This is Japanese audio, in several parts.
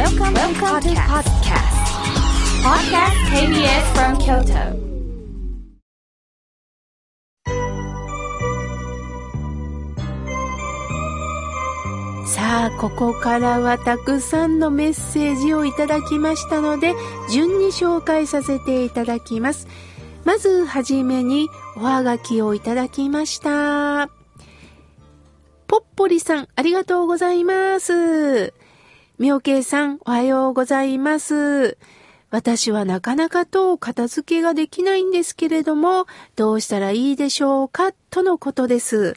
Welcome, Welcome to podcast. Podcast KBS from Kyoto. さあ、ここからはたくさんのメッセージをいただきましたので、順に紹介させていただきます。まずはじめにおはがきをいただきました。ぽっぽりさん、ありがとうございます。みょうけいさん、おはようございます。私はなかなかと片付けができないんですけれども、どうしたらいいでしょうかとのことです。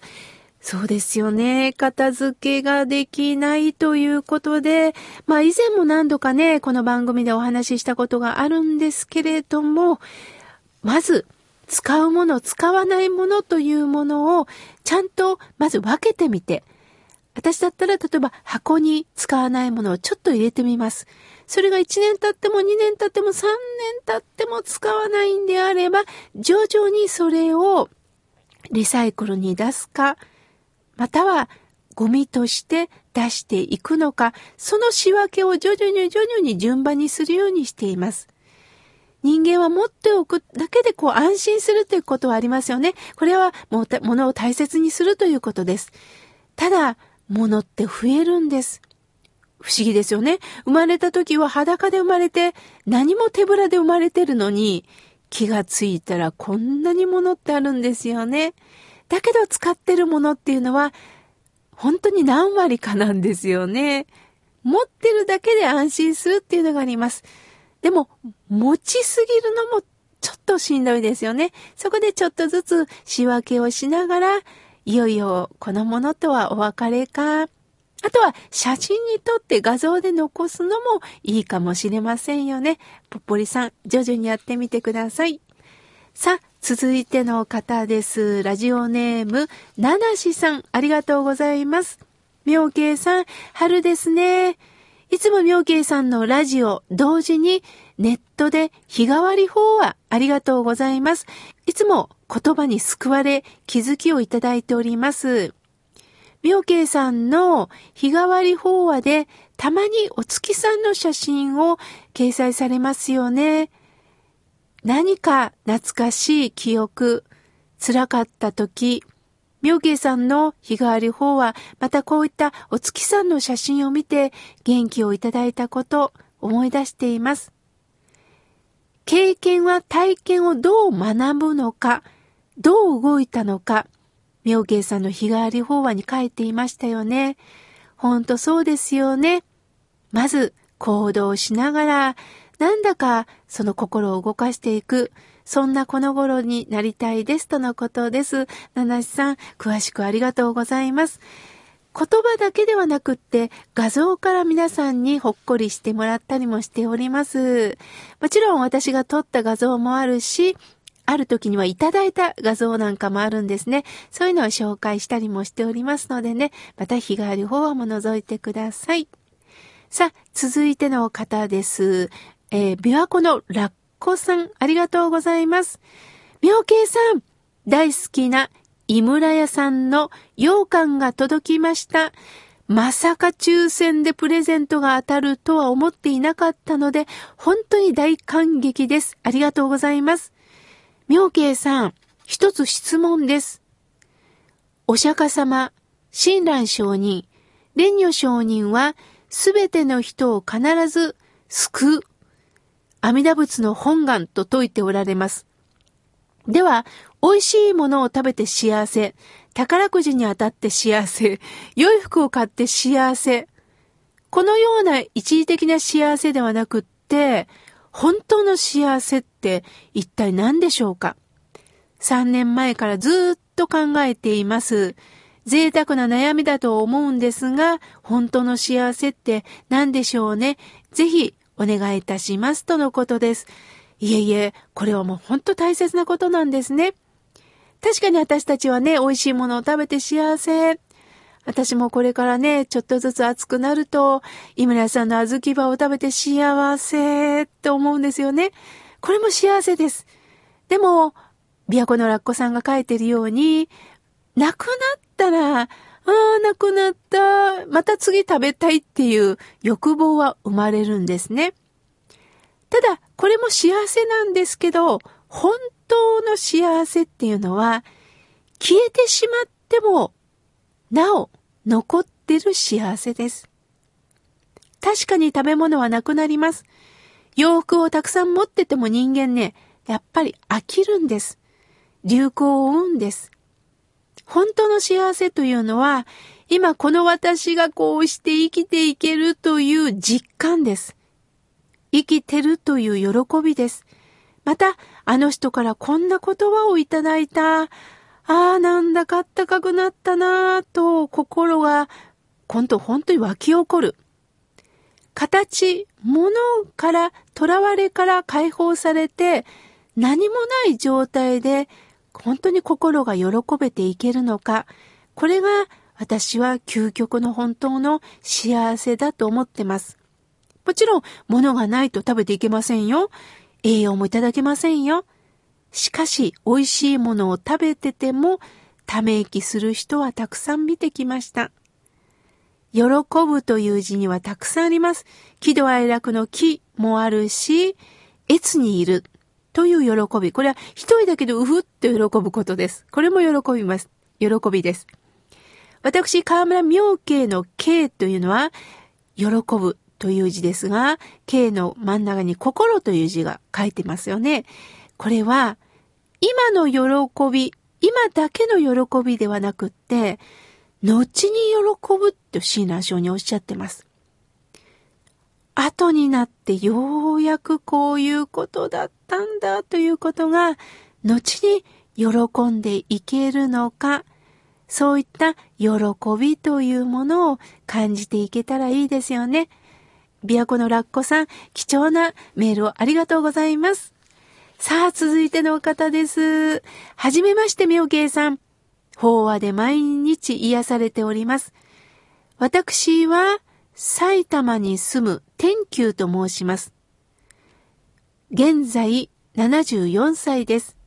そうですよね。片付けができないということで、まあ以前も何度かね、この番組でお話ししたことがあるんですけれども、まず、使うもの、使わないものというものを、ちゃんとまず分けてみて、私だったら例えば箱に使わないものをちょっと入れてみます。それが1年経っても2年経っても3年経っても使わないんであれば、徐々にそれをリサイクルに出すか、またはゴミとして出していくのか、その仕分けを徐々に徐々に順番にするようにしています。人間は持っておくだけでこう安心するということはありますよね。これはものを大切にするということです。ただ、物って増えるんです。不思議ですよね。生まれた時は裸で生まれて何も手ぶらで生まれてるのに気がついたらこんなに物ってあるんですよね。だけど使ってるものっていうのは本当に何割かなんですよね。持ってるだけで安心するっていうのがあります。でも、持ちすぎるのもちょっとしんどいですよね。そこでちょっとずつ仕分けをしながら、いよいよこのものとはお別れか。あとは写真に撮って画像で残すのもいいかもしれませんよね。ぽっぽりさん、徐々にやってみてください。さあ、続いての方です。ラジオネーム、ななしさん、ありがとうございます。妙慶さん、春ですね。いつも妙慶さんのラジオ同時にネットで日替わり法話ありがとうございます。いつも言葉に救われ気づきをいただいております。妙慶さんの日替わり法話でたまにお月さんの写真を掲載されますよね。何か懐かしい記憶、辛かった時、妙慶さんの日替わり法は、またこういったお月さんの写真を見て元気をいただいたこと、思い出しています。経験は体験をどう学ぶのか、どう動いたのか、妙慶さんの日替わり法話に書いていましたよね。ほんとそうですよね。まず行動しながら、なんだかその心を動かしていく。そんなこの頃になりたいですとのことです。七七さん、詳しくありがとうございます。言葉だけではなくって画像から皆さんにほっこりしてもらったりもしております。もちろん私が撮った画像もあるし、ある時にはいただいた画像なんかもあるんですね。そういうのを紹介したりもしておりますのでね、また日がある方はも覗いてください。さあ、続いての方です。えー、琵琶湖のラッコさん、ありがとうございます。妙慶さん、大好きな井村屋さんの羊羹が届きました。まさか抽選でプレゼントが当たるとは思っていなかったので、本当に大感激です。ありがとうございます。妙慶さん、一つ質問です。お釈迦様、親鸞上人、蓮如上人は、すべての人を必ず救う阿弥陀仏の本願と説いておられます。では、美味しいものを食べて幸せ、宝くじに当たって幸せ、良い服を買って幸せ。このような一時的な幸せではなくって、本当の幸せって一体何でしょうか ?3 年前からずっと考えています。贅沢な悩みだと思うんですが、本当の幸せって何でしょうね？ぜひお願いいたしますとのことです。いえいえ、これはもう本当大切なことなんですね。確かに私たちはね、美味しいものを食べて幸せ。私もこれからね、ちょっとずつ暑くなると、井村さんの小豆場を食べて幸せって思うんですよね。これも幸せです。でも、琵琶湖のラッコさんが書いてるように、亡くなったら、ああ、なくなった。また次食べたいっていう欲望は生まれるんですね。ただ、これも幸せなんですけど、本当の幸せっていうのは、消えてしまっても、なお、残ってる幸せです。確かに食べ物はなくなります。洋服をたくさん持ってても人間ね、やっぱり飽きるんです。流行を追うんです。本当の幸せというのは、今この私がこうして生きていけるという実感です。生きてるという喜びです。また、あの人からこんな言葉をいただいた。ああ、なんだかあったかくなったなぁと心が、今度本当に湧き起こる。形、物から、囚われから解放されて、何もない状態で、本当に心が喜べていけるのか、これが私は究極の本当の幸せだと思ってます。もちろん、物がないと食べていけませんよ。栄養もいただけませんよ。しかし、美味しいものを食べてても、ため息する人はたくさん見てきました。喜ぶという字にはたくさんあります。喜怒哀楽の喜もあるし、越にいるという喜び。これは一人だけでうふっと喜ぶことです。これも喜びます。喜びです。私、河村明慶の慶というのは、喜ぶという字ですが、慶の真ん中に心という字が書いてますよね。これは、今の喜び、今だけの喜びではなくって、後に喜ぶってシーナー章におっしゃってます。後になってようやくこういうことだったんだということが、後に喜んでいけるのか、そういった喜びというものを感じていけたらいいですよね。琵琶湖のラッコさん、貴重なメールをありがとうございます。さあ、続いての方です。はじめまして、みょうけいさん。法話で毎日癒されております。私は埼玉に住む天球と申します。現在74歳です。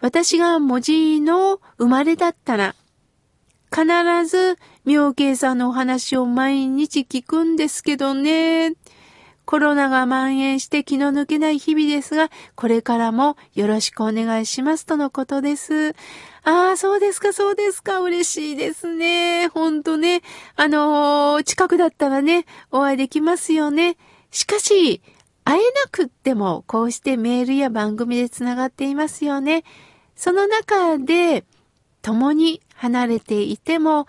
私が文字の生まれだったら、必ず妙慶さんのお話を毎日聞くんですけどね。コロナが蔓延して気の抜けない日々ですが、これからもよろしくお願いしますとのことです。ああ、そうですか、そうですか。嬉しいですね。ほんとね。あのー、近くだったらね、お会いできますよね。しかし、会えなくっても、こうしてメールや番組でつながっていますよね。その中で、共に離れていても、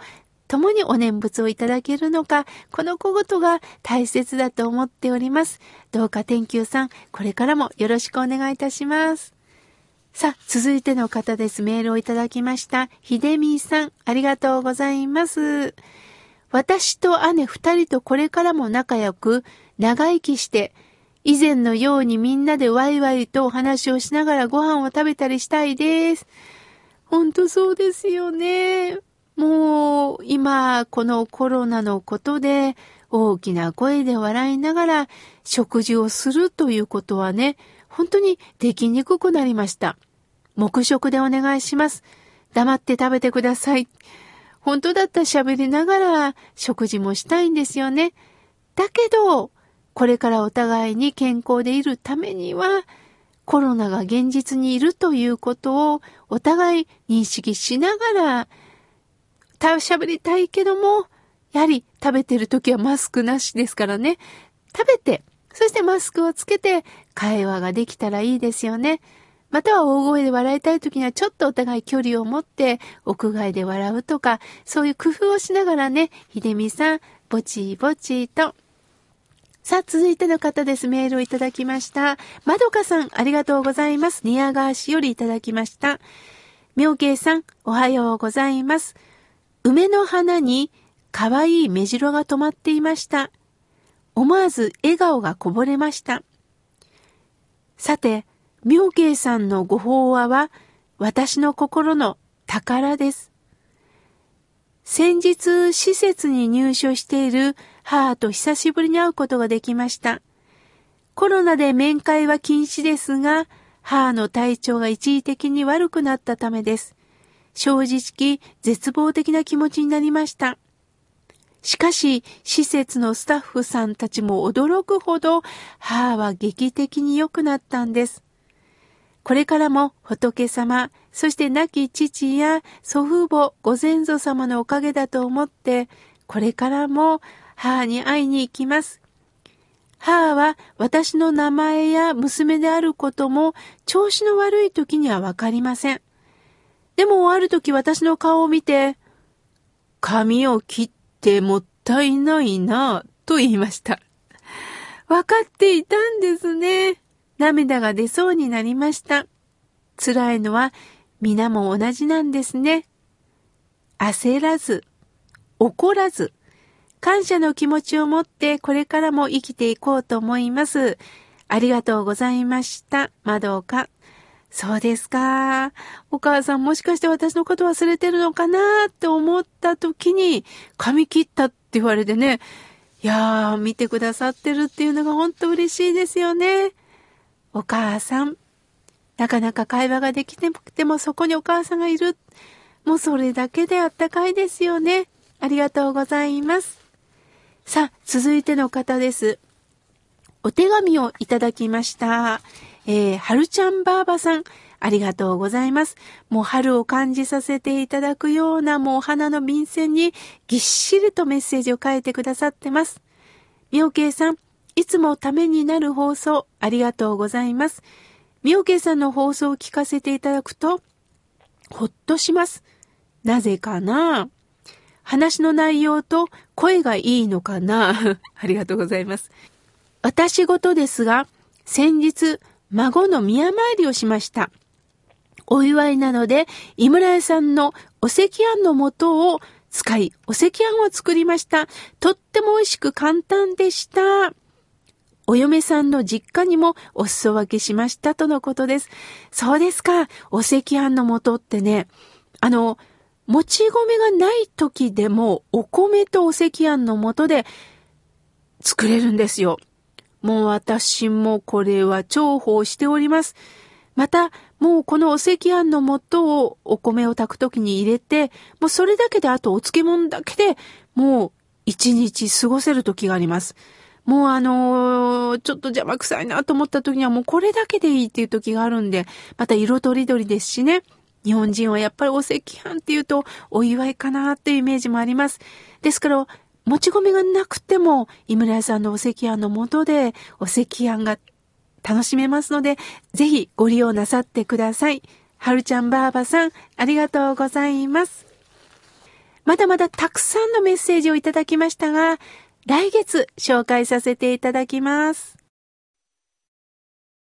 共にお念仏をいただけるのか、この小言が大切だと思っております。どうか天球さん、これからもよろしくお願いいたします。さあ、続いての方です。メールをいただきました。ひでみーさん、ありがとうございます。私と姉二人とこれからも仲良く、長生きして、以前のようにみんなでワイワイとお話をしながらご飯を食べたりしたいです。ほんとそうですよね。もう、今、このコロナのことで、大きな声で笑いながら食事をするということはね、本当にできにくくなりました。黙食でお願いします。黙って食べてください。本当だったら喋りながら食事もしたいんですよね。だけど、これからお互いに健康でいるためには、コロナが現実にいるということをお互い認識しながら、喋りたいけども、やはり食べてる時はマスクなしですからね。食べて、そしてマスクをつけて会話ができたらいいですよね。または大声で笑いたい時にはちょっとお互い距離を持って屋外で笑うとか、そういう工夫をしながらね、ひでみさん、ぼちぼちと。さあ、続いての方です。メールをいただきました。まどかさん、ありがとうございます。宮川市よりいただきました。妙慶さん、おはようございます。梅の花に可愛い目白が止まっていました。思わず笑顔がこぼれました。さて、妙慶さんのご法話は私の心の宝です。先日施設に入所している母と久しぶりに会うことができました。コロナで面会は禁止ですが、母の体調が一時的に悪くなったためです。正直絶望的な気持ちになりました。しかし、施設のスタッフさんたちも驚くほど、母は劇的に良くなったんです。これからも仏様、そして亡き父や祖父母、ご先祖様のおかげだと思って、これからも母に会いに行きます。母は私の名前や娘であることも調子の悪い時にはわかりません。でもある時私の顔を見て、髪を切ってもったいないな、と言いました。わかっていたんですね。涙が出そうになりました。辛いのは皆も同じなんですね。焦らず、怒らず、感謝の気持ちを持ってこれからも生きていこうと思います。ありがとうございました。まどか。そうですか。お母さんもしかして私のこと忘れてるのかなって思った時に、髪切ったって言われてね、いやー、見てくださってるっていうのが本当嬉しいですよね。お母さん。なかなか会話ができなくてもそこにお母さんがいる。もうそれだけであったかいですよね。ありがとうございます。さあ、続いての方です。お手紙をいただきました。えー、はるちゃんばあばさん、ありがとうございます。もう春を感じさせていただくようなもう花の便箋にぎっしりとメッセージを書いてくださってます。みおけいさん、いつもためになる放送ありがとうございます。みおけいさんの放送を聞かせていただくと、ほっとします。なぜかな？話の内容と声がいいのかな？ありがとうございます。私事ですが、先日、孫の宮参りをしました。お祝いなので、井村屋さんのお赤飯の素を使い、お赤飯を作りました。とっても美味しく簡単でした。お嫁さんの実家にもお裾分けしましたとのことです。そうですか。お赤飯の素ってね、あの、もち米がない時でもお米とお赤飯の素で作れるんですよ。もう私もこれは重宝しております。また、もうこのお赤飯の素をお米を炊くときに入れて、もうそれだけであとお漬物だけでもう一日過ごせる時があります。もうあのー、ちょっと邪魔くさいなと思った時にはもうこれだけでいいっていう時があるんで、また色とりどりですしね。日本人はやっぱりお赤飯っていうとお祝いかなっていうイメージもあります。ですから、もち米がなくても、井村屋さんのお赤飯のもとで、お赤飯が楽しめますので、ぜひご利用なさってください。はるちゃんばあばさん、ありがとうございます。まだまだたくさんのメッセージをいただきましたが、来月紹介させていただきます。